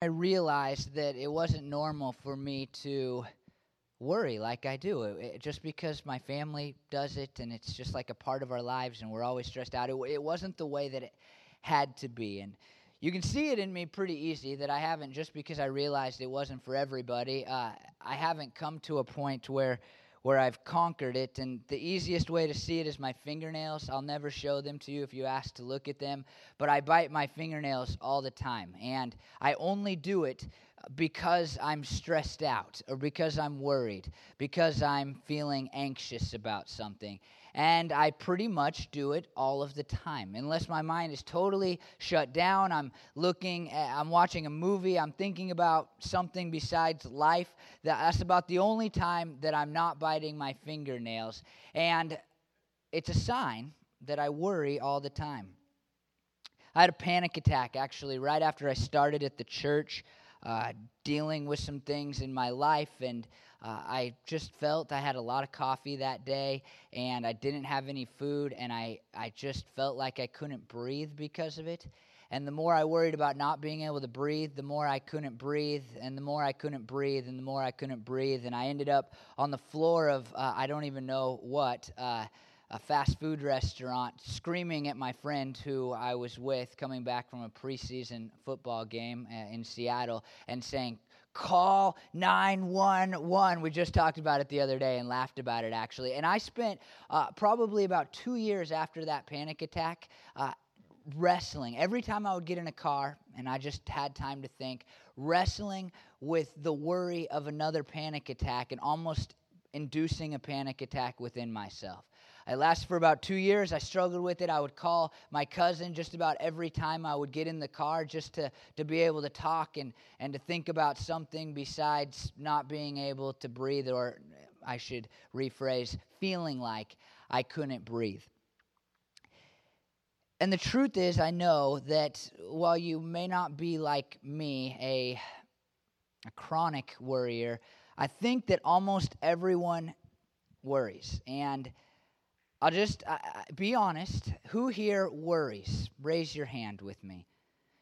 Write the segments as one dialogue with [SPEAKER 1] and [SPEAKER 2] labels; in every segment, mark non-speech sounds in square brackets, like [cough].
[SPEAKER 1] I realized that it wasn't normal for me to worry like I do. It, it, just because my family does it and it's just like a part of our lives and we're always stressed out, it, it wasn't the way that it had to be. And you can see it in me pretty easy that I haven't, just because I realized it wasn't for everybody, uh, I haven't come to a point where where I've conquered it. And the easiest way to see it is my fingernails. I'll never show them to you if you ask to look at them, but I bite my fingernails all the time. And I only do it because I'm stressed out or because I'm worried, because I'm feeling anxious about something and I pretty much do it all of the time. Unless my mind is totally shut down, I'm looking, eh, I'm watching a movie, I'm thinking about something besides life. That's about the only time that I'm not biting my fingernails. And it's a sign that I worry all the time. I had a panic attack actually right after I started at the church, uh, dealing with some things in my life and uh, I just felt I had a lot of coffee that day and I didn't have any food and I, I just felt like I couldn't breathe because of it. And the more I worried about not being able to breathe, the more I couldn't breathe, and the more I couldn't breathe, and the more I couldn't breathe. And I ended up on the floor of uh, I don't even know what. Uh, a fast food restaurant, screaming at my friend who I was with coming back from a preseason football game uh, in Seattle and saying, Call 911. We just talked about it the other day and laughed about it actually. And I spent uh, probably about two years after that panic attack. Uh, wrestling. Every time I would get in a car and I just had time to think, wrestling with the worry of another panic attack and almost inducing a panic attack within myself. It lasted for about two years. I struggled with it. I would call my cousin just about every time I would get in the car just to, to be able to talk and, and to think about something besides not being able to breathe, or I should rephrase, feeling like I couldn't breathe. And the truth is, I know that while you may not be like me, a, a chronic worrier, I think that almost everyone worries. And I'll just uh, be honest. Who here worries? Raise your hand with me.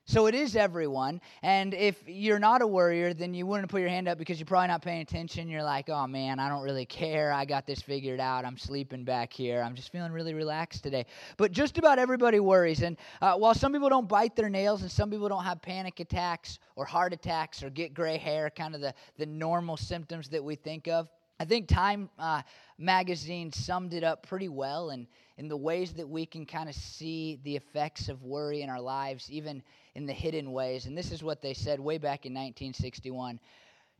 [SPEAKER 1] So it is everyone. And if you're not a worrier, then you wouldn't put your hand up because you're probably not paying attention. You're like, oh man, I don't really care. I got this figured out. I'm sleeping back here. I'm just feeling really relaxed today. But just about everybody worries. And uh, while some people don't bite their nails and some people don't have panic attacks or heart attacks or get gray hair, kind of the, the normal symptoms that we think of, I think Time uh, magazine summed it up pretty well in, in the ways that we can kind of see the effects of worry in our lives, even in the hidden ways. And this is what they said way back in 1961.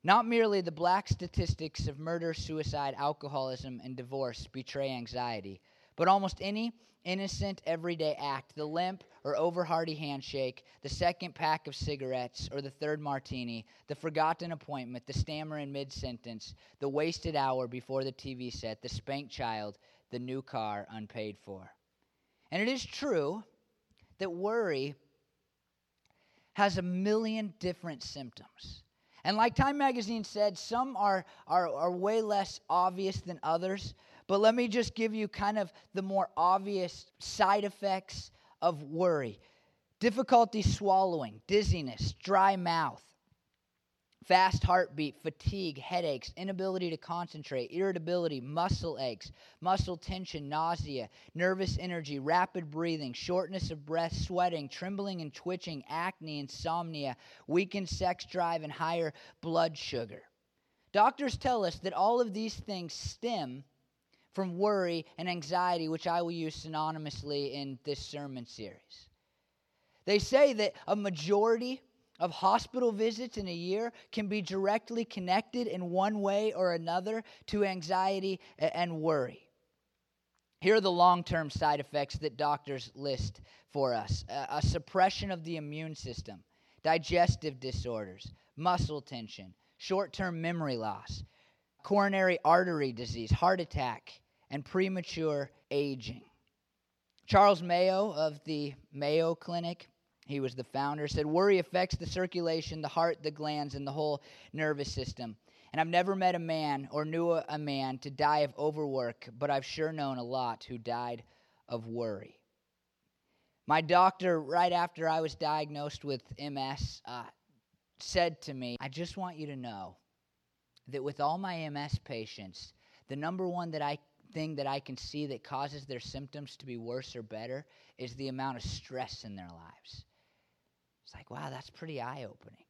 [SPEAKER 1] Not merely the black statistics of murder, suicide, alcoholism, and divorce betray anxiety but almost any innocent everyday act, the limp or overhearty handshake, the second pack of cigarettes or the third martini, the forgotten appointment, the stammer in mid sentence, the wasted hour before the TV set, the spanked child, the new car unpaid for. And it is true that worry has a million different symptoms. And like Time Magazine said, some are, are, are way less obvious than others, but let me just give you kind of the more obvious side effects of worry difficulty swallowing, dizziness, dry mouth, fast heartbeat, fatigue, headaches, inability to concentrate, irritability, muscle aches, muscle tension, nausea, nervous energy, rapid breathing, shortness of breath, sweating, trembling and twitching, acne, insomnia, weakened sex drive, and higher blood sugar. Doctors tell us that all of these things stem from worry and anxiety, which I will use synonymously in this sermon series. They say that a majority of hospital visits in a year can be directly connected in one way or another to anxiety and worry. Here are the long term side effects that doctors list for us a, suppression of the immune system, digestive disorders, muscle tension, short term memory loss, coronary artery disease, heart attack, and premature aging. Charles Mayo of the Mayo Clinic, he was the founder, said worry affects the circulation, the heart, the glands, and the whole nervous system. And I've never met a man or knew a man to die of overwork, but I've sure known a lot who died of worry. My doctor, right after I was diagnosed with MS, uh, said to me, I just want you to know that with all my MS patients, the number one that I thing that I can see that causes their symptoms to be worse or better is the amount of stress in their lives. It's like, wow, that's pretty eye opening.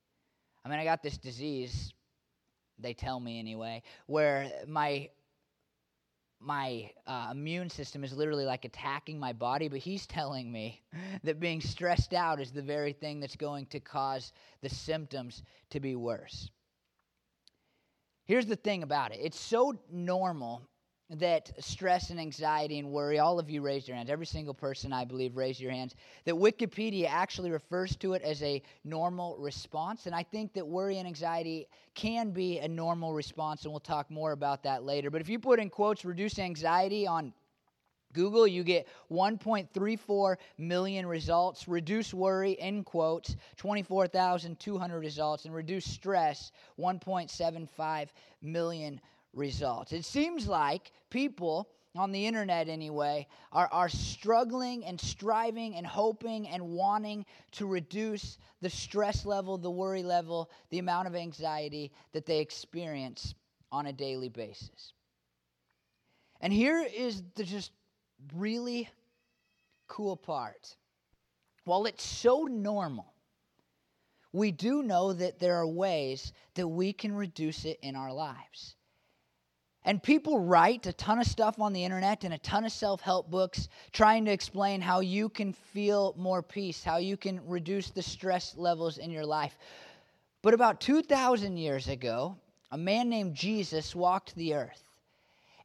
[SPEAKER 1] I mean, I got this disease, they tell me anyway, where my my uh, immune system is literally like attacking my body, but he's telling me [laughs] that being stressed out is the very thing that's going to cause the symptoms to be worse. Here's the thing about it it's so normal that stress and anxiety and worry, all of you raised your hands, every single person I believe raised your hands, that Wikipedia actually refers to it as a normal response. And I think that worry and anxiety can be a normal response, and we'll talk more about that later. But if you put in quotes, reduce anxiety on Google, you get 1.34 million results. Reduce worry, end quotes, 24,200 results. And reduce stress, 1.75 million results. It seems like people on the internet anyway, are, are struggling and striving and hoping and wanting to reduce the stress level, the worry level, the amount of anxiety that they experience on a daily basis. And here is the just really cool part. While it's so normal, we do know that there are ways that we can reduce it in our lives. And people write a ton of stuff on the internet and a ton of self help books trying to explain how you can feel more peace, how you can reduce the stress levels in your life. But about 2,000 years ago, a man named Jesus walked the earth.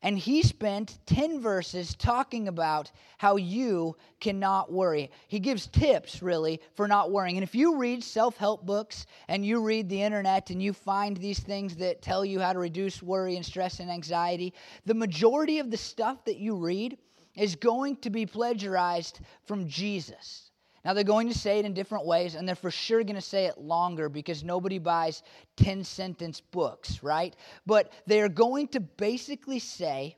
[SPEAKER 1] And he spent 10 verses talking about how you cannot worry. He gives tips, really, for not worrying. And if you read self help books and you read the internet and you find these things that tell you how to reduce worry and stress and anxiety, the majority of the stuff that you read is going to be plagiarized from Jesus. Now, they're going to say it in different ways, and they're for sure going to say it longer because nobody buys 10 sentence books, right? But they're going to basically say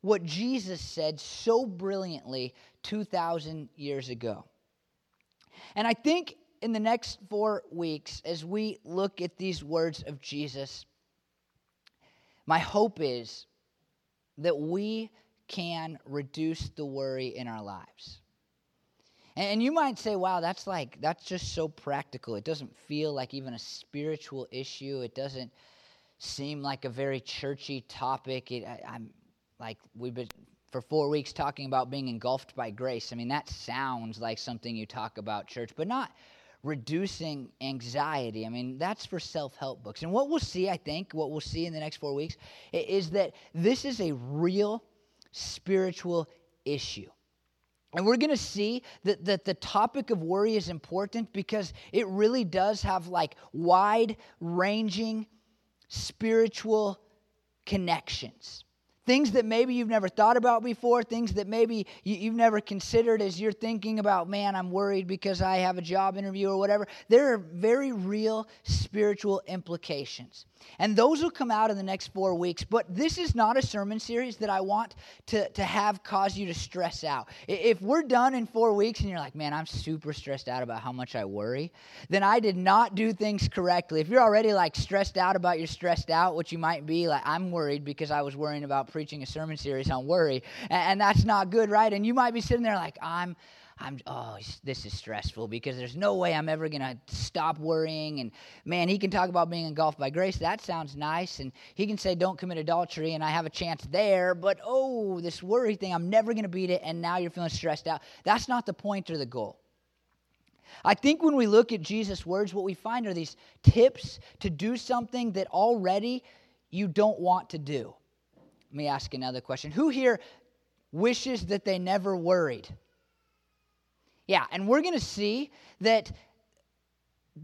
[SPEAKER 1] what Jesus said so brilliantly 2,000 years ago. And I think in the next four weeks, as we look at these words of Jesus, my hope is that we can reduce the worry in our lives. And you might say, wow, that's like, that's just so practical. It doesn't feel like even a spiritual issue. It doesn't seem like a very churchy topic. It, I, am like, we've been for four weeks talking about being engulfed by grace. I mean, that sounds like something you talk about, church, but not reducing anxiety. I mean, that's for self help books. And what we'll see, I think, what we'll see in the next four weeks is that this is a real spiritual issue. And we're going to see that, that the topic of worry is important because it really does have like wide ranging spiritual connections. Things that maybe you've never thought about before, things that maybe you, have never considered as you're thinking about, man, I'm worried because I have a job interview or whatever. There are very real spiritual implications. And those will come out in the next four weeks. But this is not a sermon series that I want to, to have cause you to stress out. If we're done in four weeks and you're like, man, I'm super stressed out about how much I worry, then I did not do things correctly. If you're already like stressed out about you're stressed out, which you might be, like, I'm worried because I was worrying about preaching a sermon series on worry. And, and that's not good, right? And you might be sitting there like, I'm I'm oh this is stressful because there's no way I'm ever gonna stop worrying and man he can talk about being engulfed by grace that sounds nice and he can say don't commit adultery and I have a chance there but oh this worry thing I'm never gonna beat it and now you're feeling stressed out that's not the point or the goal I think when we look at Jesus' words what we find are these tips to do something that already you don't want to do. Let me ask another question. Who here wishes that they never worried? Yeah, and we're going to see that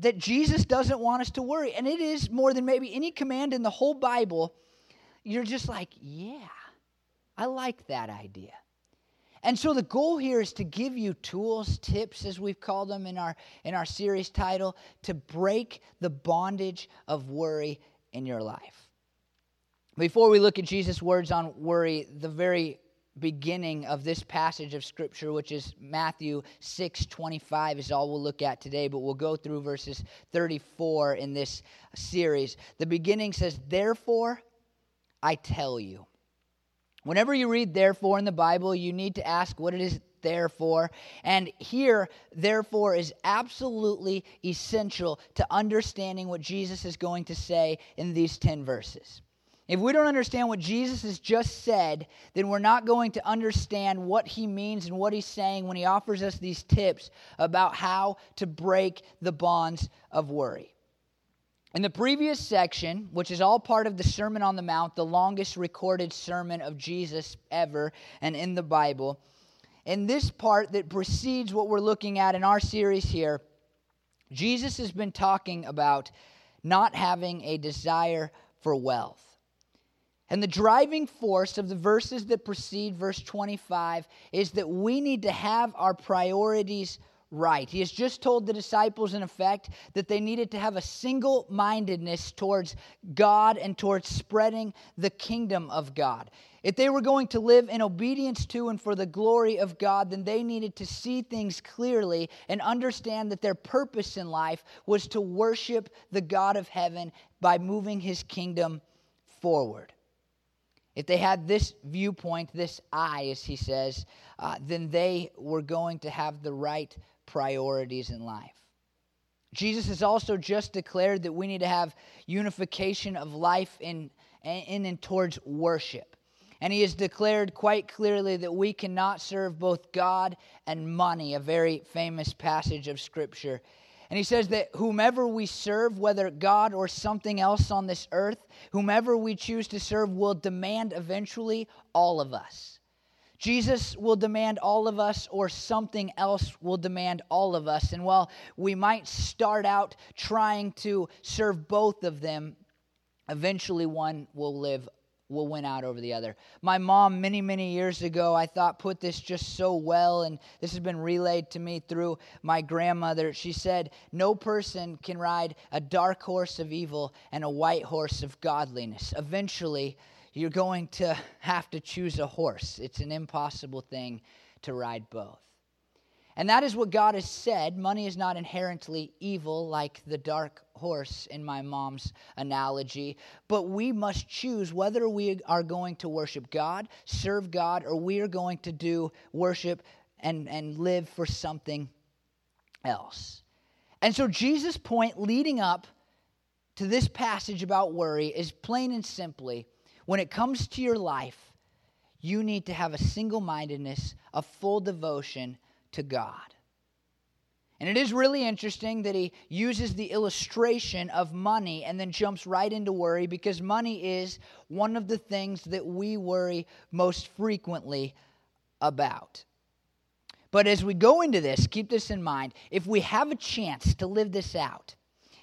[SPEAKER 1] that Jesus doesn't want us to worry. And it is more than maybe any command in the whole Bible. You're just like, "Yeah. I like that idea." And so the goal here is to give you tools, tips, as we've called them in our, in our series title, to break the bondage of worry in your life. Before we look at Jesus' words on worry, the very beginning of this passage of scripture which is matthew 6 25 is all we'll look at today but we'll go through verses 34 in this series the beginning says therefore i tell you whenever you read therefore in the bible you need to ask what it is therefore. And here, therefore, is absolutely essential to understanding what Jesus is going to say in these 10 verses. If we don't understand what Jesus has just said, then we're not going to understand what he means and what he's saying when he offers us these tips about how to break the bonds of worry. In the previous section, which is all part of the Sermon on the Mount, the longest recorded sermon of Jesus ever and in the Bible, in this part that precedes what we're looking at in our series here, Jesus has been talking about not having a desire for wealth. And the driving force of the verses that precede verse 25 is that we need to have our priorities right. He has just told the disciples, in effect, that they needed to have a single mindedness towards God and towards spreading the kingdom of God. If they were going to live in obedience to and for the glory of God, then they needed to see things clearly and understand that their purpose in life was to worship the God of heaven by moving his kingdom forward. If they had this viewpoint, this eye, as he says, uh, then they were going to have the right priorities in life. Jesus has also just declared that we need to have unification of life in, in and towards worship. And he has declared quite clearly that we cannot serve both God and money, a very famous passage of Scripture and he says that whomever we serve, whether God or something else on this earth, whomever we choose to serve will demand eventually all of us. Jesus will demand all of us, or something else will demand all of us. And while we might start out trying to serve both of them, eventually one will live will win out over the other. My mom, many, many years ago, I thought put this just so well, and this has been relayed to me through my grandmother. She said, No person can ride a dark horse of evil and a white horse of godliness. Eventually, you're going to have to choose a horse, it's an impossible thing to ride both. And that is what God has said. Money is not inherently evil, like the dark horse in my mom's analogy. But we must choose whether we are going to worship God, serve God, or we are going to do worship and, and live for something else. And so, Jesus' point leading up to this passage about worry is plain and simply when it comes to your life, you need to have a single mindedness, a full devotion to God. And it is really interesting that he uses the illustration of money and then jumps right into worry because money is one of the things that we worry most frequently about. But as we go into this, keep this in mind. If we have a chance to live this out,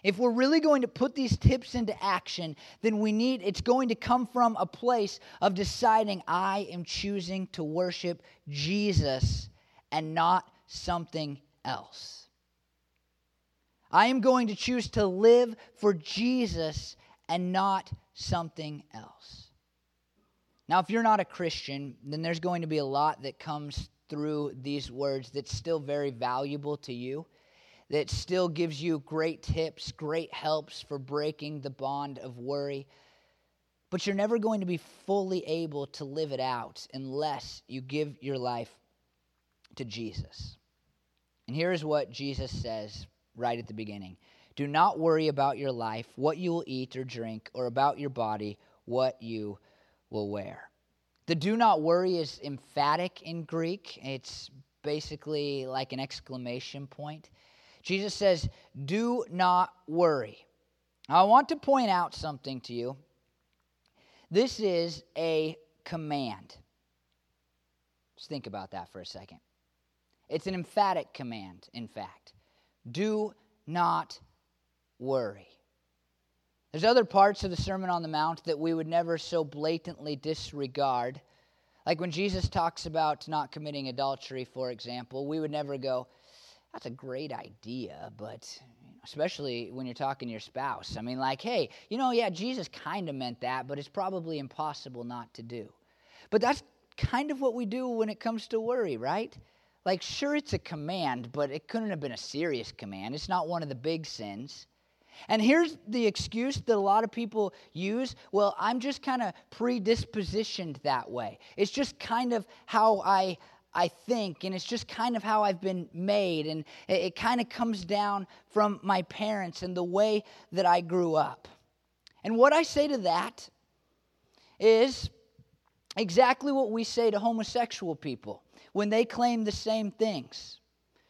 [SPEAKER 1] if we're really going to put these tips into action, then we need it's going to come from a place of deciding I am choosing to worship Jesus and not something else. I am going to choose to live for Jesus and not something else. Now, if you're not a Christian, then there's going to be a lot that comes through these words that's still very valuable to you, that still gives you great tips, great helps for breaking the bond of worry. But you're never going to be fully able to live it out unless you give your life to Jesus. And here is what Jesus says right at the beginning Do not worry about your life, what you will eat or drink, or about your body, what you will wear. The do not worry is emphatic in Greek, it's basically like an exclamation point. Jesus says, Do not worry. I want to point out something to you. This is a command. Just think about that for a second. It's an emphatic command, in fact. Do not worry. There's other parts of the Sermon on the Mount that we would never so blatantly disregard. Like when Jesus talks about not committing adultery, for example, we would never go, that's a great idea, but especially when you're talking to your spouse. I mean, like, hey, you know, yeah, Jesus kind of meant that, but it's probably impossible not to do. But that's kind of what we do when it comes to worry, right? Like, sure, it's a command, but it couldn't have been a serious command. It's not one of the big sins. And here's the excuse that a lot of people use well, I'm just kind of predispositioned that way. It's just kind of how I. I think, and it's just kind of how I've been made, and it, it kind of comes down from my parents and the way that I grew up. And what I say to that is exactly what we say to homosexual people when they claim the same things.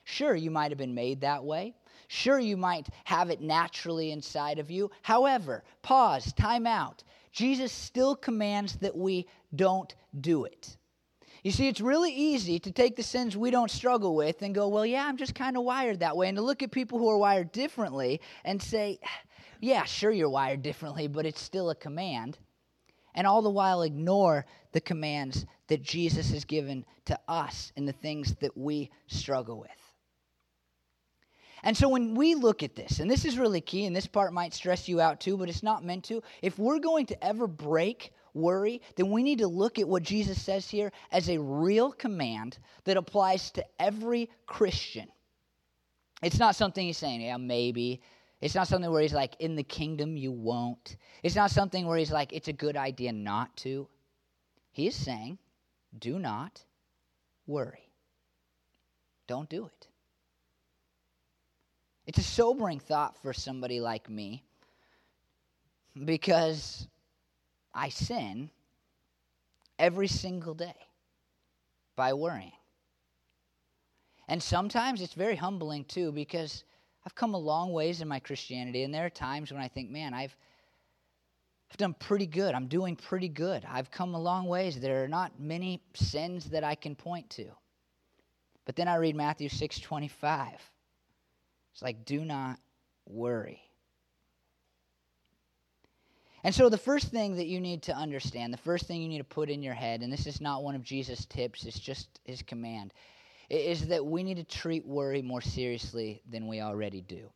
[SPEAKER 1] Sure, you might have been made that way. Sure, you might have it naturally inside of you. However, pause, time out. Jesus still commands that we don't do it. You see, it's really easy to take the sins we don't struggle with and go, well, yeah, I'm just kind of wired that way. And to look at people who are wired differently and say, yeah, sure, you're wired differently, but it's still a command. And all the while ignore the commands that Jesus has given to us in the things that we struggle with. And so when we look at this, and this is really key, and this part might stress you out too, but it's not meant to. If we're going to ever break worry, then we need to look at what Jesus says here as a real command that applies to every Christian. It's not something he's saying, yeah, maybe. It's not something where he's like, in the kingdom you won't. It's not something where he's like, it's a good idea not to. He is saying, do not worry. Don't do it. It's a sobering thought for somebody like me because I sin every single day by worrying. And sometimes it's very humbling too because I've come a long ways in my Christianity, and there are times when I think, man, I've I've done pretty good. I'm doing pretty good. I've come a long ways. There are not many sins that I can point to. But then I read Matthew 6:25. It's like do not worry. And so the first thing that you need to understand, the first thing you need to put in your head, and this is not one of Jesus' tips, it's just his command, is that we need to treat worry more seriously than we already do.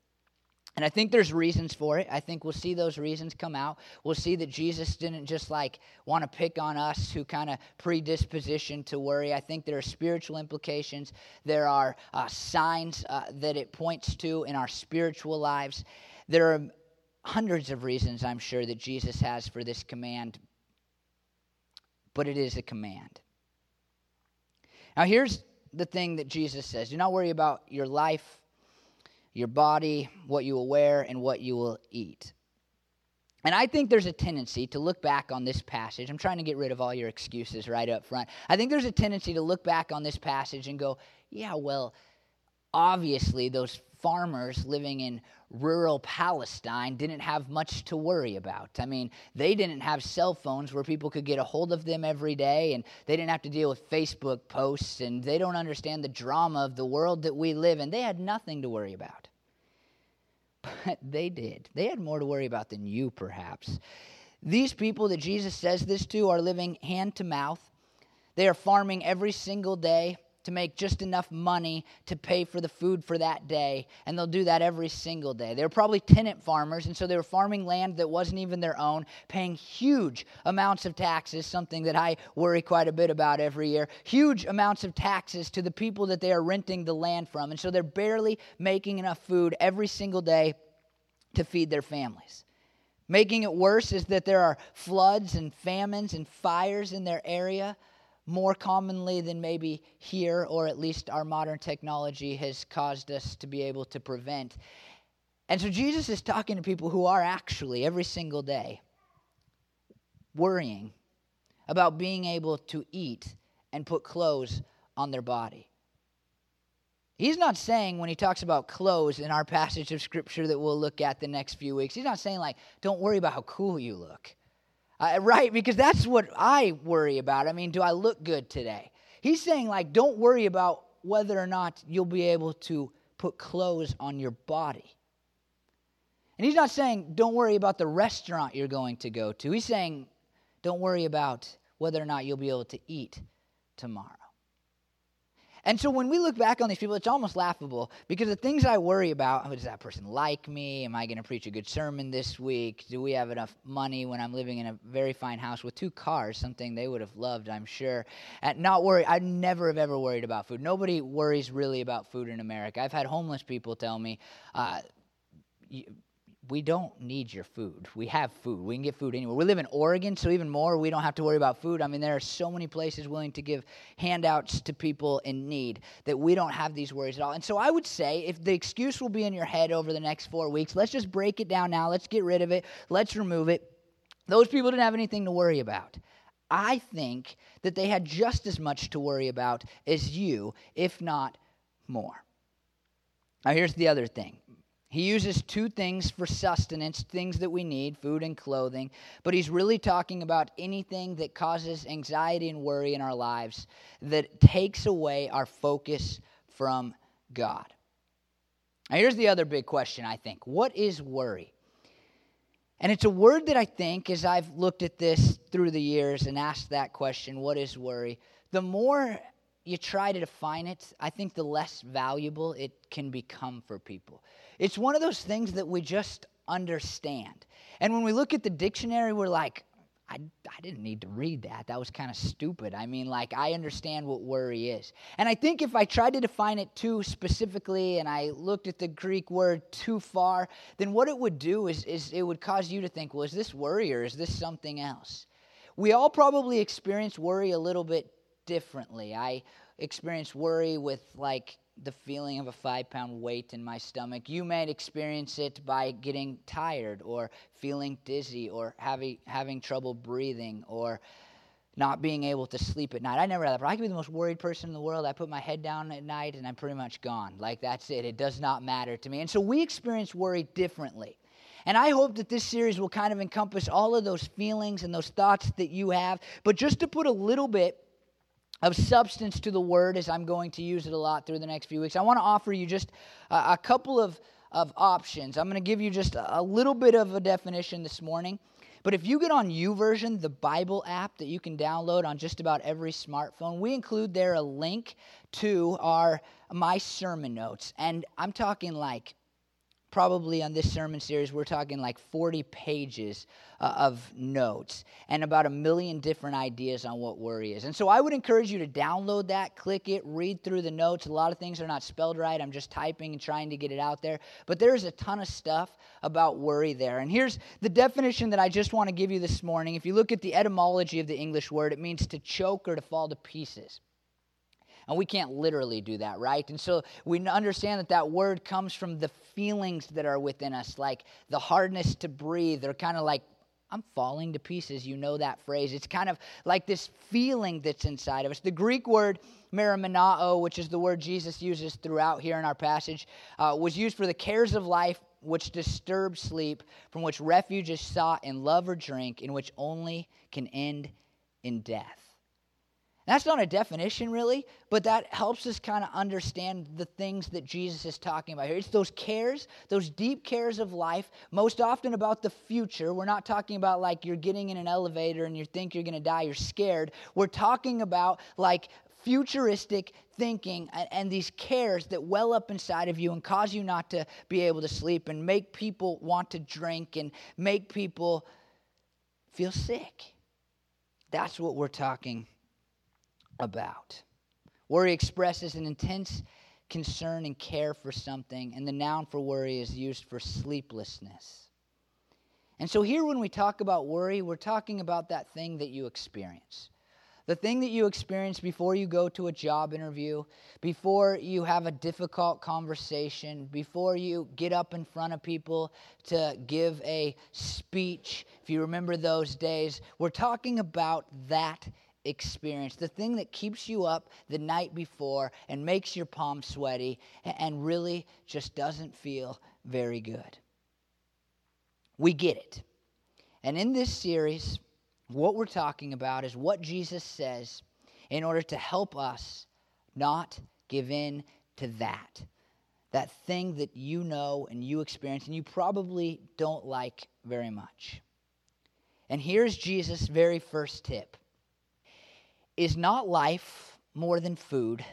[SPEAKER 1] And I think there's reasons for it. I think we'll see those reasons come out. We'll see that Jesus didn't just like want to pick on us who kind of predisposition to worry. I think there are spiritual implications, there are uh, signs uh, that it points to in our spiritual lives. There are hundreds of reasons, I'm sure, that Jesus has for this command, but it is a command. Now, here's the thing that Jesus says do not worry about your life your body, what you will wear, and what you will eat. And I think there's a tendency to look back on this passage. I'm trying to get rid of all your excuses right up front. I think there's a tendency to look back on this passage and go, yeah, well, obviously those farmers living in rural Palestine didn't have much to worry about. I mean, they didn't have cell phones where people could get a hold of them every day, and they didn't have to deal with Facebook posts, and they don't understand the drama of the world that we live in. They had nothing to worry about. But they did. They had more to worry about than you, perhaps. These people that Jesus says this to are living hand to mouth. They are farming every single day to make just enough money to pay for the food for that day, and they'll do that every single day. They were probably tenant farmers, and so they were farming land that wasn't even their own, paying huge amounts of taxes, something that I worry quite a bit about every year, huge amounts of taxes to the people that they are renting the land from, and so they're barely making enough food every single day to feed their families. Making it worse is that there are floods and famines and fires in their area more commonly than maybe here, or at least our modern technology has caused us to be able to prevent. And so Jesus is talking to people who are actually every single day worrying about being able to eat and put clothes on their body. He's not saying when he talks about clothes in our passage of scripture that we'll look at the next few weeks, he's not saying, like, don't worry about how cool you look. Uh, right? Because that's what I worry about. I mean, do I look good today? He's saying, like, don't worry about whether or not you'll be able to put clothes on your body. And he's not saying, don't worry about the restaurant you're going to go to. He's saying, don't worry about whether or not you'll be able to eat tomorrow. And so when we look back on these people, it's almost laughable because the things I worry about oh, does that person like me? Am I going to preach a good sermon this week? Do we have enough money when I'm living in a very fine house with two cars? Something they would have loved, I'm sure. And not worry, I never have ever worried about food. Nobody worries really about food in America. I've had homeless people tell me, uh, we don't need your food. We have food. We can get food anywhere. We live in Oregon, so even more, we don't have to worry about food. I mean, there are so many places willing to give handouts to people in need that we don't have these worries at all. And so I would say if the excuse will be in your head over the next four weeks, let's just break it down now. Let's get rid of it. Let's remove it. Those people didn't have anything to worry about. I think that they had just as much to worry about as you, if not more. Now, here's the other thing he uses two things for sustenance, things that we need, food and clothing, but he's really talking about anything that causes anxiety and worry in our lives that takes away our focus from God. Now, here's the other big question, I think what is worry? And it's a word that I think, as I've looked at this through the years and asked that question, what is worry? The more you try to define it, I think the less valuable it can become for people. It's one of those things that we just understand. And when we look at the dictionary, we're like, I, I didn't need to read that. That was kind of stupid. I mean, like, I understand what worry is. And I think if I tried to define it too specifically and I looked at the Greek word too far, then what it would do is, is it would cause you to think, well, is this worry or is this something else? We all probably experience worry a little bit differently. I experience worry with like the feeling of a five pound weight in my stomach. You might experience it by getting tired or feeling dizzy or having, having trouble breathing or not being able to sleep at night. I never had that. Problem. I could be the most worried person in the world. I put my head down at night and I'm pretty much gone. Like that's it. It does not matter to me. And so we experience worry differently. And I hope that this series will kind of encompass all of those feelings and those thoughts that you have. But just to put a little bit of substance to the word as I'm going to use it a lot through the next few weeks. I want to offer you just a, a couple of, of options. I'm going to give you just a, a little bit of a definition this morning. But if you get on YouVersion, the Bible app that you can download on just about every smartphone, we include there a link to our my sermon notes. And I'm talking like probably on this sermon series, we're talking like 40 pages uh, of notes and about a million different ideas on what worry is. And so I would encourage you to download that, click it, read through the notes. A lot of things are not spelled right. I'm just typing and trying to get it out there. But there's a ton of stuff about worry there. And here's the definition that I just want to give you this morning. If you look at the etymology of the English word, it means to choke or to fall to pieces. And we can't literally do that, right? And so we understand that that word comes from the feelings that are within us, like the hardness to breathe. They're kind of like, I'm falling to pieces. You know that phrase. It's kind of like this feeling that's inside of us. The Greek word meromenao, which is the word Jesus uses throughout here in our passage, uh, was used for the cares of life which disturb sleep, from which refuge is sought in love or drink, in which only can end in death. That's not a definition, really, but that helps us kind of understand the things that Jesus is talking about here. It's those cares, those deep cares of life, most often about the future. We're not talking about like you're getting in an elevator and you think you're going to die, you're scared. We're talking about like futuristic thinking and, and, these cares that well up inside of you and cause you not to be able to sleep and make people want to drink and make people feel sick. That's what we're talking about. Worry expresses an intense concern and care for something, and the noun for worry is used for sleeplessness. And so, here when we talk about worry, we're talking about that thing that you experience. The thing that you experience before you go to a job interview, before you have a difficult conversation, before you get up in front of people to give a speech, if you remember those days, we're talking about that experience, the thing that keeps you up the night before and makes your palms sweaty and really just doesn't feel very good. We get it. And in this series, what we're talking about is what Jesus says in order to help us not give in to that. That thing that you know and you experience and you probably don't like very much. And here's Jesus' very first tip is not life more than food,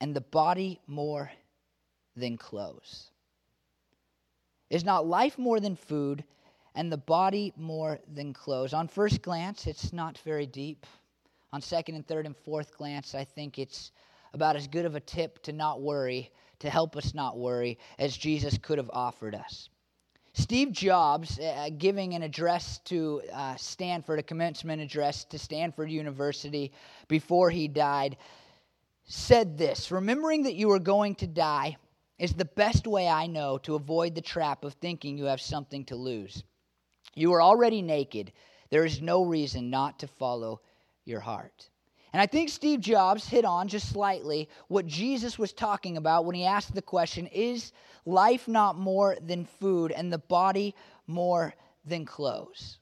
[SPEAKER 1] and the body more than clothes? Is not life more than food, and the body more than clothes? On first glance, it's not very deep. On second and third and fourth glance, I think it's about as good of a tip to not worry, to help us not worry, as Jesus could have offered us. Steve Jobs uh, giving an address to uh, Stanford, a commencement address to Stanford University before he died, said this Remembering that you are going to die is the best way I know to avoid the trap of thinking you have something to lose. You are already naked. There is no reason not to follow your heart. And I think Steve Jobs hit on just slightly what Jesus was talking about when he asked the question Is life not more than food and the body more than clothes?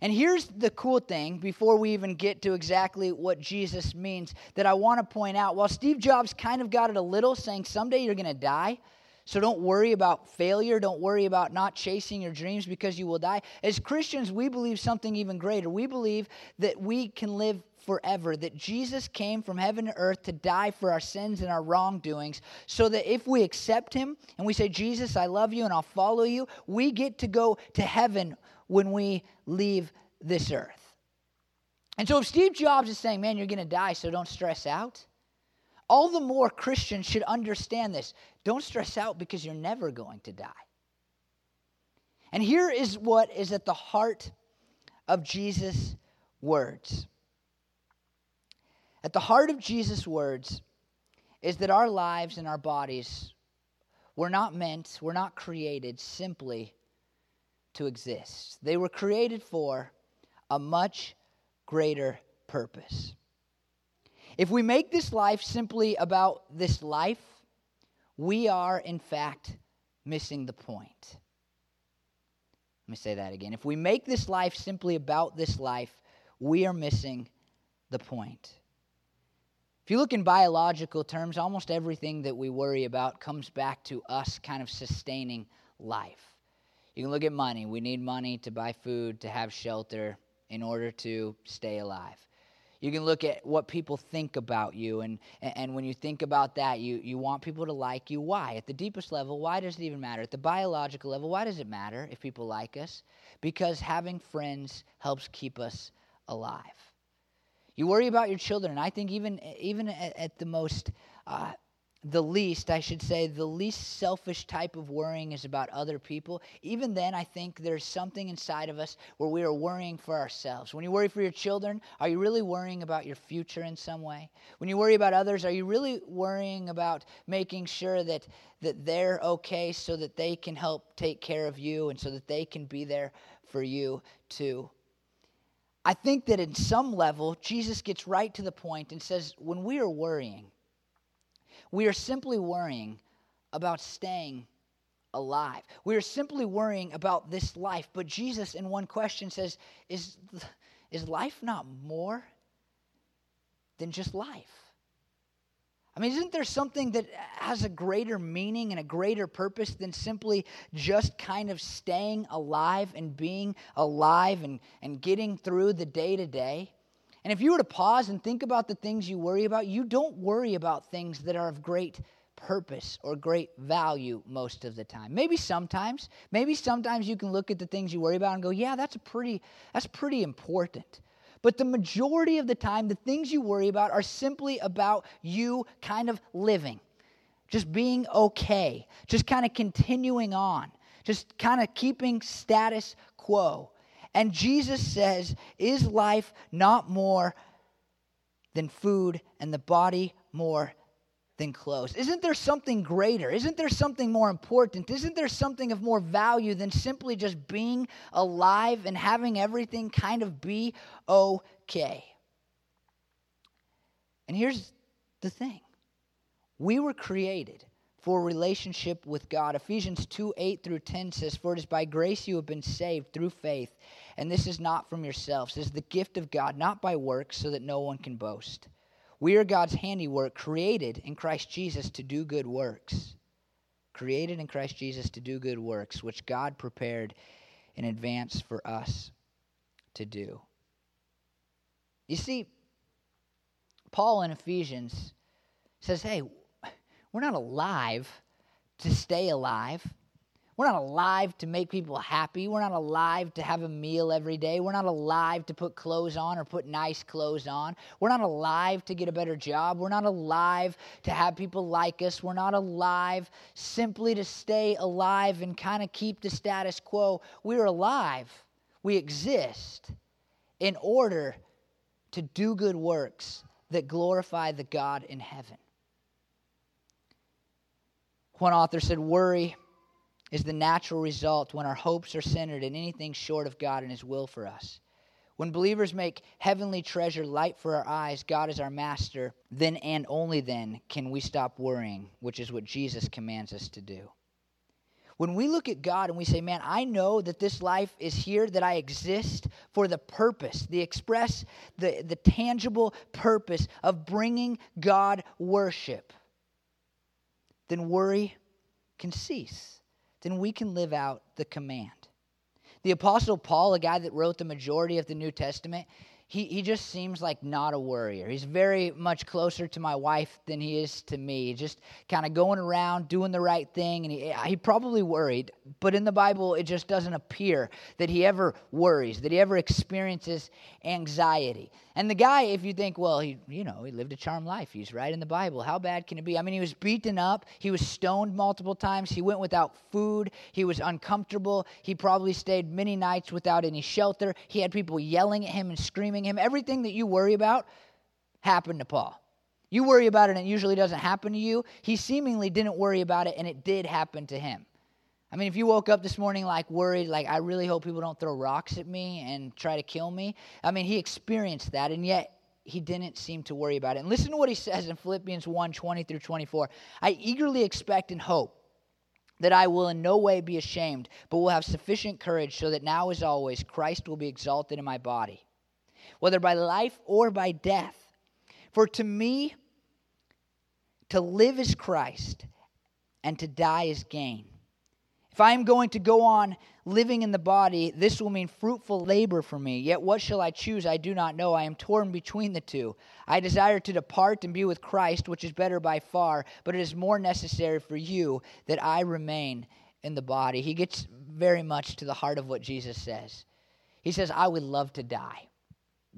[SPEAKER 1] And here's the cool thing before we even get to exactly what Jesus means that I want to point out. While Steve Jobs kind of got it a little, saying someday you're going to die, so don't worry about failure, don't worry about not chasing your dreams because you will die. As Christians, we believe something even greater. We believe that we can live forever that Jesus came from heaven to earth to die for our sins and our wrongdoings, so that if we accept him and we say, Jesus, I love you and I'll follow you, we get to go to heaven when we leave this earth. And so if Steve Jobs is saying, man, you're going to die, so don't stress out, all the more Christians should understand this. Don't stress out because you're never going to die. And here is what is at the heart of Jesus' words. At the heart of Jesus' words is that our lives and our bodies were not meant, were not created simply to exist. They were created for a much greater purpose. If we make this life simply about this life, we are in fact missing the point. Let me say that again. If we make this life simply about this life, we are missing the point. If you look in biological terms, almost everything that we worry about comes back to us kind of sustaining life. You can look at money. We need money to buy food, to have shelter in order to stay alive. You can look at what people think about you, and, and when you think about that, you, you want people to like you. Why? At the deepest level, why does it even matter? At the biological level, why does it matter if people like us? Because having friends helps keep us alive. You worry about your children. I think even, even at, at the most, uh, the least, I should say, the least selfish type of worrying is about other people. Even then, I think there's something inside of us where we are worrying for ourselves. When you worry for your children, are you really worrying about your future in some way? When you worry about others, are you really worrying about making sure that, that they're okay so that they can help take care of you and so that they can be there for you too? I think that in some level, Jesus gets right to the point and says, when we are worrying, we are simply worrying about staying alive. We are simply worrying about this life. But Jesus, in one question, says, Is, is life not more than just life? I mean, isn't there something that has a greater meaning and a greater purpose than simply just kind of staying alive and being alive and, and getting through the day to day? And if you were to pause and think about the things you worry about, you don't worry about things that are of great purpose or great value most of the time. Maybe sometimes, maybe sometimes you can look at the things you worry about and go, "Yeah, that's a pretty that's pretty important." But the majority of the time, the things you worry about are simply about you kind of living, just being okay, just kind of continuing on, just kind of keeping status quo. And Jesus says, Is life not more than food and the body more than clothes? Isn't there something greater? Isn't there something more important? Isn't there something of more value than simply just being alive and having everything kind of be okay? And here's the thing we were created for relationship with God. Ephesians 2 8 through 10 says, For it is by grace you have been saved through faith, and this is not from yourselves, it is the gift of God, not by works, so that no one can boast. We are God's handiwork, created in Christ Jesus to do good works. Created in Christ Jesus to do good works, which God prepared in advance for us to do. You see, Paul in Ephesians says, hey, we're not alive to stay alive. We're not alive to make people happy. We're not alive to have a meal every day. We're not alive to put clothes on or put nice clothes on. We're not alive to get a better job. We're not alive to have people like us. We're not alive simply to stay alive and kind of keep the status quo. We're alive. We exist in order to do good works that glorify the God in heaven. One author said, Worry is the natural result when our hopes are centered in anything short of God and His will for us. When believers make heavenly treasure light for our eyes, God is our master, then and only then can we stop worrying, which is what Jesus commands us to do. When we look at God and we say, Man, I know that this life is here, that I exist for the purpose, the express, the, the tangible purpose of bringing God worship, then worry can cease then we can live out the command. The Apostle Paul, a guy that wrote the majority of the New Testament, he, he just seems like not a worrier. He's very much closer to my wife than he is to me, just kind of going around doing the right thing. And he, he probably worried, but in the Bible, it just doesn't appear that he ever worries, that he ever experiences anxiety. And the guy, if you think, well, he, you know, he lived a charmed life. He's right in the Bible. How bad can it be? I mean, he was beaten up. He was stoned multiple times. He went without food. He was uncomfortable. He probably stayed many nights without any shelter. He had people yelling at him and screaming blaming him. Everything that you worry about happened to Paul. You worry about it and it usually doesn't happen to you. He seemingly didn't worry about it and it did happen to him. I mean, if you woke up this morning like worried, like, I really hope people don't throw rocks at me and try to kill me, I mean, he experienced that and yet he didn't seem to worry about it. And listen to what he says in Philippians 1 20 through 24. I eagerly expect and hope that I will in no way be ashamed, but will have sufficient courage so that now, as always, Christ will be exalted in my body whether by life or by death. For to me, to live is Christ, and to die is gain. If I am going to go on living in the body, this will mean fruitful labor for me. Yet what shall I choose? I do not know. I am torn between the two. I desire to depart and be with Christ, which is better by far, but it is more necessary for you that I remain in the body. He gets very much to the heart of what Jesus says. He says, I would love to die.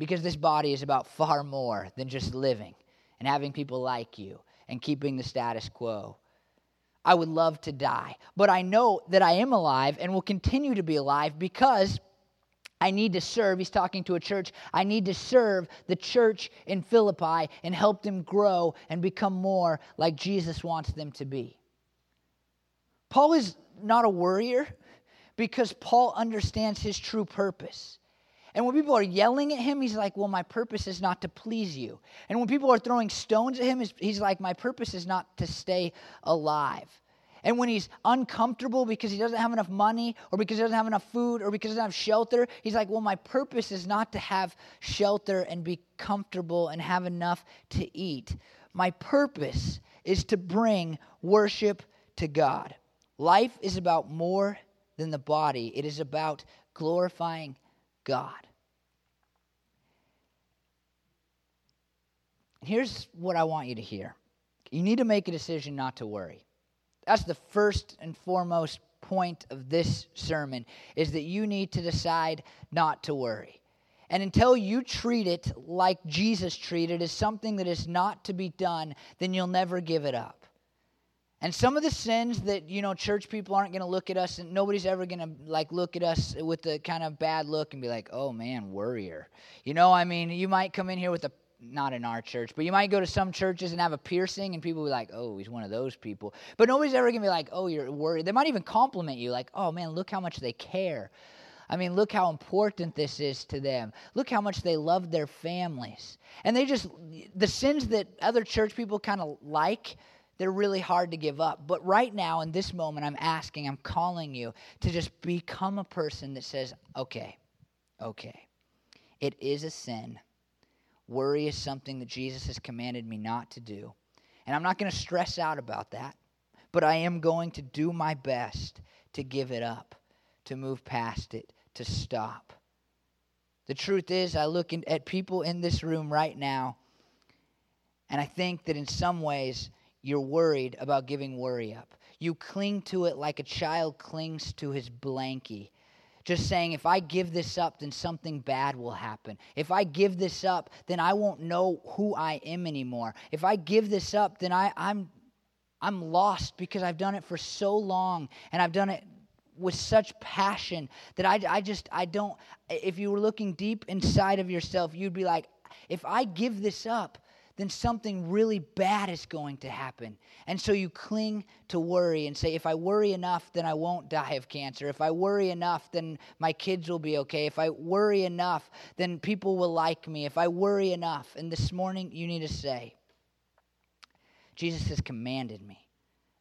[SPEAKER 1] Because this body is about far more than just living and having people like you and keeping the status quo. I would love to die, but I know that I am alive and will continue to be alive because I need to serve. He's talking to a church. I need to serve the church in Philippi and help them grow and become more like Jesus wants them to be. Paul is not a worrier because Paul understands his true purpose. And when people are yelling at him, he's like, Well, my purpose is not to please you. And when people are throwing stones at him, he's like, My purpose is not to stay alive. And when he's uncomfortable because he doesn't have enough money or because he doesn't have enough food or because he doesn't have shelter, he's like, Well, my purpose is not to have shelter and be comfortable and have enough to eat. My purpose is to bring worship to God. Life is about more than the body, it is about glorifying God. Here's what I want you to hear you need to make a decision not to worry. That's the first and foremost point of this sermon is that you need to decide not to worry. And until you treat it like Jesus treated as something that is not to be done, then you'll never give it up. And some of the sins that, you know, church people aren't going to look at us and nobody's ever going to like look at us with a kind of bad look and be like, "Oh man, worrier." You know, I mean, you might come in here with a not in our church, but you might go to some churches and have a piercing, and people be like, "Oh, he's one of those people." But nobody's ever gonna be like, "Oh, you're worried." They might even compliment you, like, "Oh man, look how much they care." I mean, look how important this is to them. Look how much they love their families, and they just the sins that other church people kind of like they're really hard to give up. But right now, in this moment, I'm asking, I'm calling you to just become a person that says, okay, okay, it is a sin. Worry is something that Jesus has commanded me not to do. And I'm not going to stress out about that, but I am going to do my best to give it up, to move past it, to stop. The truth is, I look in, at people in this room right now, and I think that in some ways, you're worried about giving worry up. You cling to it like a child clings to his blankie. Just saying, if I give this up, then something bad will happen. If I give this up, then I won't know who I am anymore. If I give this up, then I, I'm, I'm lost because I've done it for so long and I've done it with such passion that I, I just, I don't. If you were looking deep inside of yourself, you'd be like, if I give this up, then something really bad is going to happen. And so you cling to worry and say, if I worry enough, then I won't die of cancer. If I worry enough, then my kids will be okay. If I worry enough, then people will like me. If I worry enough. And this morning, you need to say, Jesus has commanded me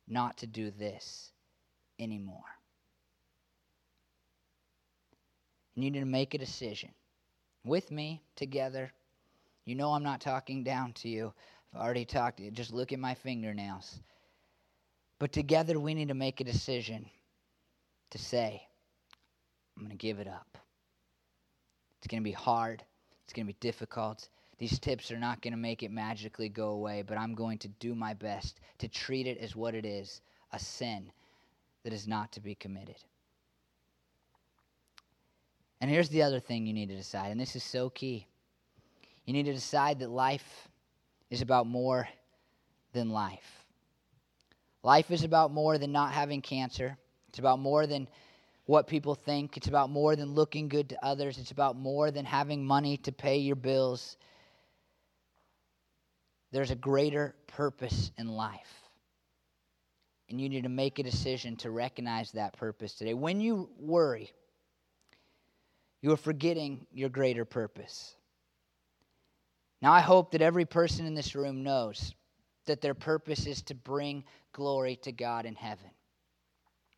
[SPEAKER 1] not to do this anymore. And you need to make a decision with me, together, you know I'm not talking down to you. I've already talked to you. Just look at my fingernails. But together we need to make a decision to say, I'm going to give it up. It's going to be hard. It's going to be difficult. These tips are not going to make it magically go away, but I'm going to do my best to treat it as what it is a sin that is not to be committed. And here's the other thing you need to decide, and this is so key. You need to decide that life is about more than life. Life is about more than not having cancer. It's about more than what people think. It's about more than looking good to others. It's about more than having money to pay your bills. There's a greater purpose in life. And you need to make a decision to recognize that purpose today. When you worry, you are forgetting your greater purpose. Now, I hope that every person in this room knows that their purpose is to bring glory to God in heaven.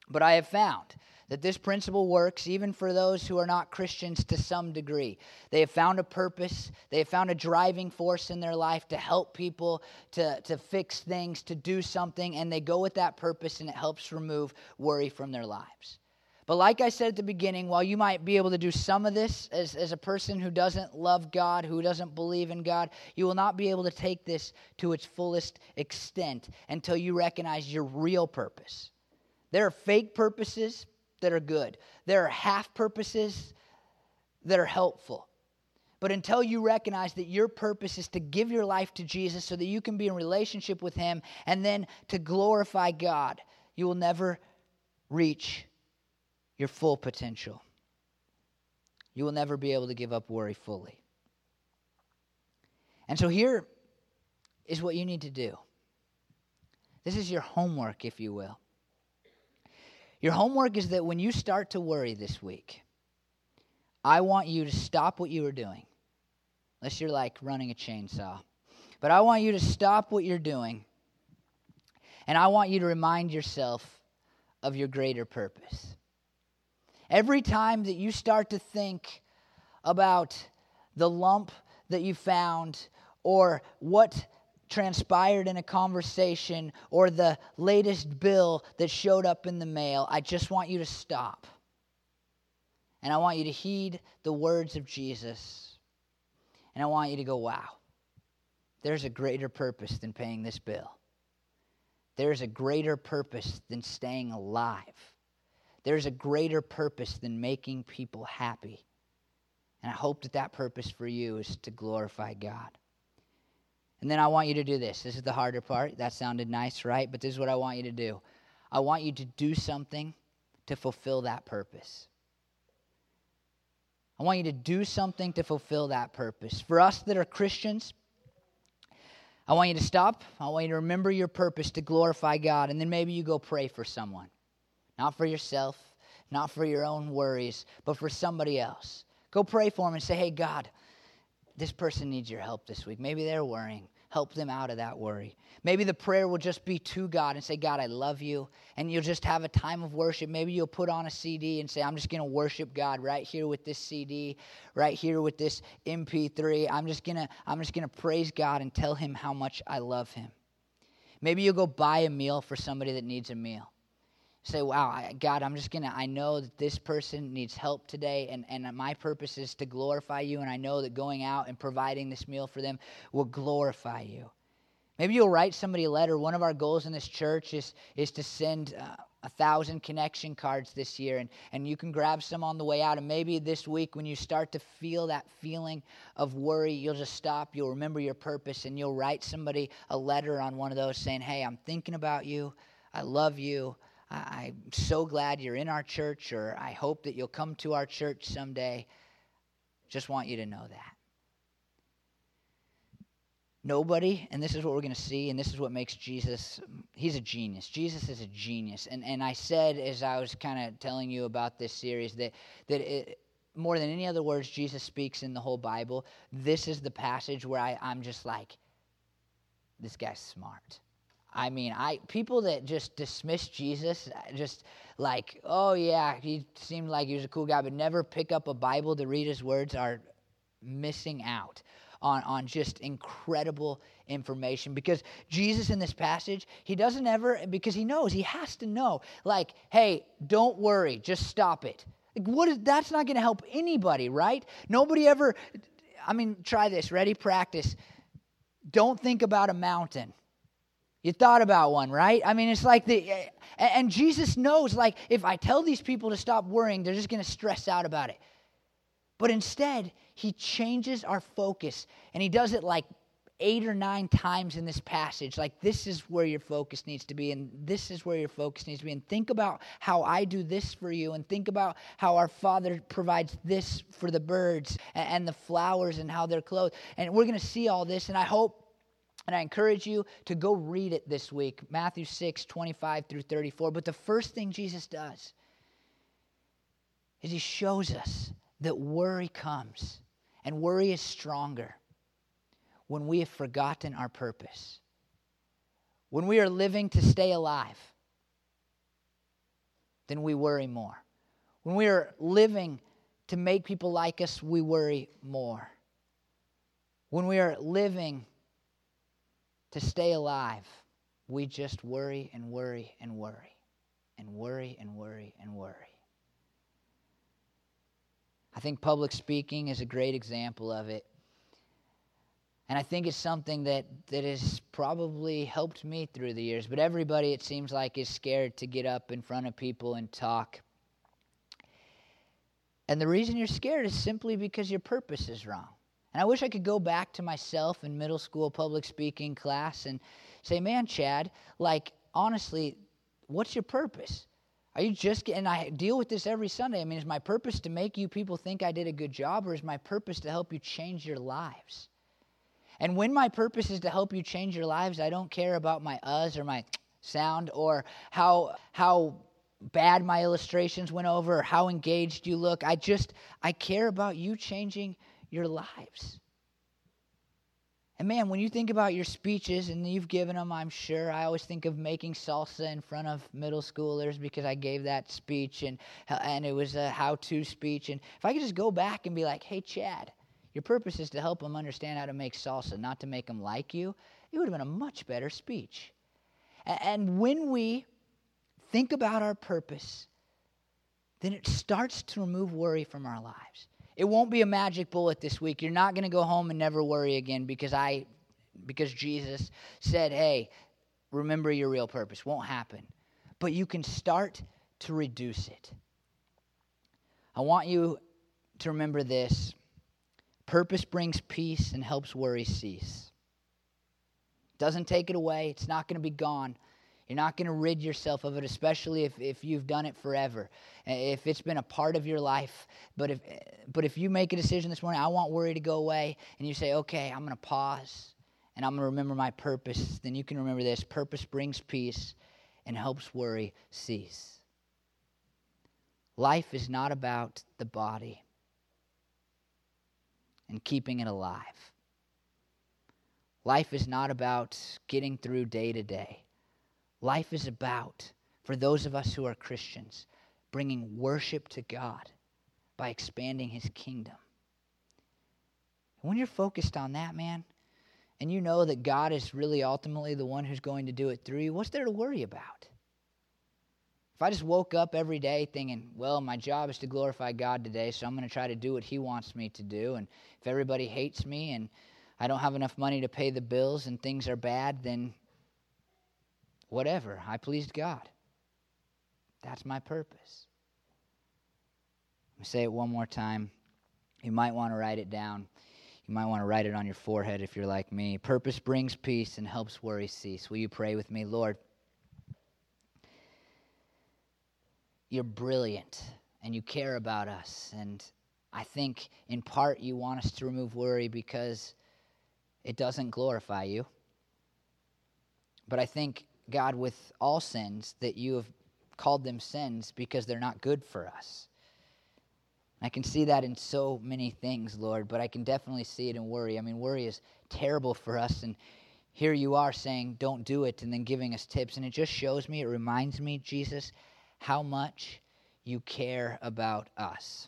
[SPEAKER 1] But I have found that this principle works even for those who are not Christians to some degree. They have found a purpose, they have found a driving force in their life to help people, to, to fix things, to do something, and they go with that purpose and it helps remove worry from their lives. But like I said at the beginning, while you might be able to do some of this as, as a person who doesn't love God, who doesn't believe in God, you will not be able to take this to its fullest extent until you recognize your real purpose. There are fake purposes that are good, there are half purposes that are helpful. But until you recognize that your purpose is to give your life to Jesus so that you can be in relationship with Him and then to glorify God, you will never reach your full potential. You will never be able to give up worry fully. And so here is what you need to do. This is your homework, if you will. Your homework is that when you start to worry this week, I want you to stop what you are doing, unless you're like running a chainsaw. But I want you to stop what you're doing, and I want you to remind yourself of your greater purpose. Every time that you start to think about the lump that you found or what transpired in a conversation or the latest bill that showed up in the mail, I just want you to stop. And I want you to heed the words of Jesus. And I want you to go, wow, there's a greater purpose than paying this bill. There's a greater purpose than staying alive. There's a greater purpose than making people happy. And I hope that that purpose for you is to glorify God. And then I want you to do this. This is the harder part. That sounded nice, right? But this is what I want you to do. I want you to do something to fulfill that purpose. I want you to do something to fulfill that purpose. For us that are Christians, I want you to stop. I want you to remember your purpose to glorify God. And then maybe you go pray for someone. Not for yourself, not for your own worries, but for somebody else. Go pray for them and say, hey, God, this person needs your help this week. Maybe they're worrying. Help them out of that worry. Maybe the prayer will just be to God and say, God, I love you. And you'll just have a time of worship. Maybe you'll put on a CD and say, I'm just going to worship God right here with this CD, right here with this MP3. I'm just going to I'm just going to praise God and tell him how much I love him. Maybe you'll go buy a meal for somebody that needs a meal say, wow, I, God, I'm just going to, I know that this person needs help today, and, and my purpose is to glorify you, and I know that going out and providing this meal for them will glorify you. Maybe you'll write somebody a letter. One of our goals in this church is, is to send uh, a thousand connection cards this year, and, and you can grab some on the way out. And maybe this week, when you start to feel that feeling of worry, you'll just stop, you'll remember your purpose, and you'll write somebody a letter on one of those saying, Hey, I'm thinking about you, I love you, I- am so glad you're in our church, or I hope that you'll come to our church someday. Just want you to know that. Nobody, and this is what we're going to see, and this is what makes Jesus, he's a genius. Jesus is a genius. And, and I said, as I was kind of telling you about this series, that, that it, more than any other words Jesus speaks in the whole Bible, this is the passage where I, I'm just like, this guy's smart. I mean, I people that just dismiss Jesus, uh, just like, oh yeah, he seemed like he was a cool guy, but never pick up a Bible to read his words are missing out on, on just incredible information because Jesus in this passage, he doesn't ever, because he knows, he has to know, like, hey, don't worry, just stop it. Like, what is, that's not going to help anybody, right? Nobody ever, I mean, try this, ready, practice. Don't think about a mountain. You thought about one, right? I mean, it's like the, and Jesus knows, like, if I tell these people to stop worrying, they're just going to stress out about it. But instead, he changes our focus, and he does it like eight or nine times in this passage. Like, this is where your focus needs to be, and this is where your focus needs to be. And think about how I do this for you, and think about how our Father provides this for the birds and the flowers and how they're clothed. And we're going to see all this, and I hope and I encourage you to go read it this week Matthew 6, 25 through 34. But the first thing Jesus does is he shows us that worry comes, and worry is stronger when we have forgotten our purpose, when we are living to stay alive. Then we worry more. When we are living to make people like us, we worry more. When we are living to stay alive, we just worry and worry and worry and worry and worry and worry. I think public speaking is a great example of it. And I think it's something that, that has probably helped me through the years. But everybody, it seems like, is scared to get up in front of people and talk. And the reason you're scared is simply because your purpose is wrong. And I wish I could go back to myself in middle school public speaking class and say, man, Chad, like, honestly, what's your purpose? Are you just getting, I deal with this every Sunday. I mean, is my purpose to make you people think I did a good job, or is my purpose to help you change your lives? And when my purpose is to help you change your lives, I don't care about my us or my sound or how, how bad my illustrations went over or how engaged you look. I just, I care about you changing your lives. And man, when you think about your speeches and you've given them, I'm sure, I always think of making salsa in front of middle schoolers because I gave that speech and, and it was a how to speech. And if I could just go back and be like, hey, Chad, your purpose is to help them understand how to make salsa, not to make them like you, it would have been a much better speech. And when we think about our purpose, then it starts to remove worry from our lives. It won't be a magic bullet this week. You're not going to go home and never worry again because I because Jesus said, "Hey, remember your real purpose." Won't happen. But you can start to reduce it. I want you to remember this. Purpose brings peace and helps worry cease. Doesn't take it away. It's not going to be gone. You're not going to rid yourself of it, especially if, if you've done it forever, if it's been a part of your life. But if, but if you make a decision this morning, I want worry to go away, and you say, okay, I'm going to pause and I'm going to remember my purpose, then you can remember this purpose brings peace and helps worry cease. Life is not about the body and keeping it alive. Life is not about getting through day to day. Life is about, for those of us who are Christians, bringing worship to God by expanding his kingdom. When you're focused on that, man, and you know that God is really ultimately the one who's going to do it through you, what's there to worry about? If I just woke up every day thinking, well, my job is to glorify God today, so I'm going to try to do what He wants me to do, and if everybody hates me and I don't have enough money to pay the bills and things are bad, then whatever. I pleased God. That's my purpose. Let me say it one more time. You might want to write it down. You might want to write it on your forehead if you're like me. Purpose brings peace and helps worry cease. Will you pray with me, Lord? You're brilliant and you care about us. And I think in part you want us to remove worry because it doesn't glorify you. But I think God, with all sins, that you have called them sins because they're not good for us. I can see that in so many things, Lord, but I can definitely see it in worry. I mean, worry is terrible for us, and here you are saying, don't do it, and then giving us tips. And it just shows me, it reminds me, Jesus, how much you care about us.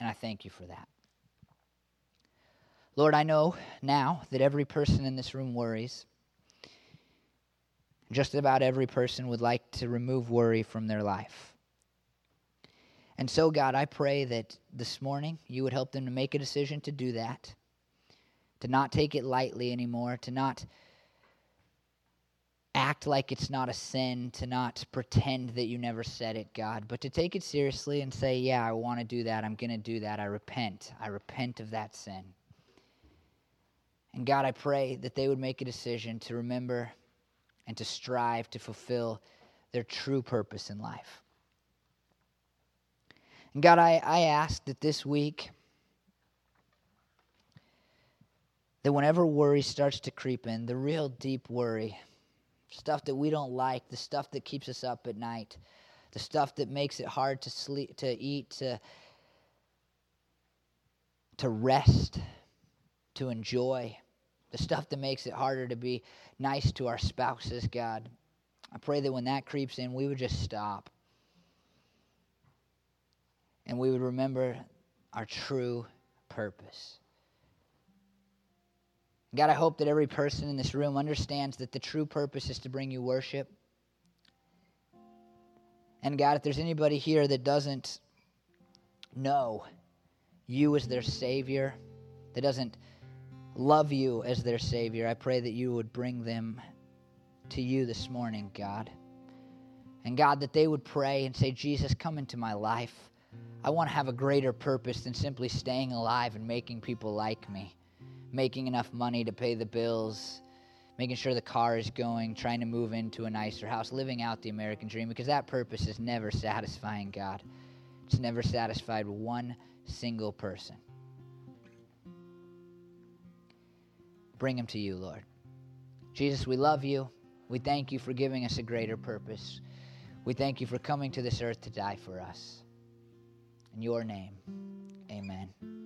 [SPEAKER 1] And I thank you for that. Lord, I know now that every person in this room worries. Just about every person would like to remove worry from their life. And so, God, I pray that this morning you would help them to make a decision to do that, to not take it lightly anymore, to not act like it's not a sin, to not pretend that you never said it, God, but to take it seriously and say, Yeah, I want to do that. I'm going to do that. I repent. I repent of that sin. And God, I pray that they would make a decision to remember and to strive to fulfill their true purpose in life. And God, I, I ask that this week, that whenever worry starts to creep in, the real deep worry, stuff that we don't like, the stuff that keeps us up at night, the stuff that makes it hard to sleep, to eat, to, to rest, to enjoy, the stuff that makes it harder to be nice to our spouses, God. I pray that when that creeps in, we would just stop. And we would remember our true purpose. God, I hope that every person in this room understands that the true purpose is to bring you worship. And God, if there's anybody here that doesn't know you as their Savior, that doesn't love you as their Savior. I pray that you would bring them to you this morning, God. And God, that they would pray and say, Jesus, come into my life. I want to have a greater purpose than simply staying alive and making people like me, making enough money to pay the bills, making sure the car is going, trying to move into a nicer house, living out the American dream, because that purpose is never satisfying, God. It's never satisfied one single person. bring them to you, Lord. Jesus, we love you. We thank you for giving us a greater purpose. We thank you for coming to this earth to die for us. In your name, amen.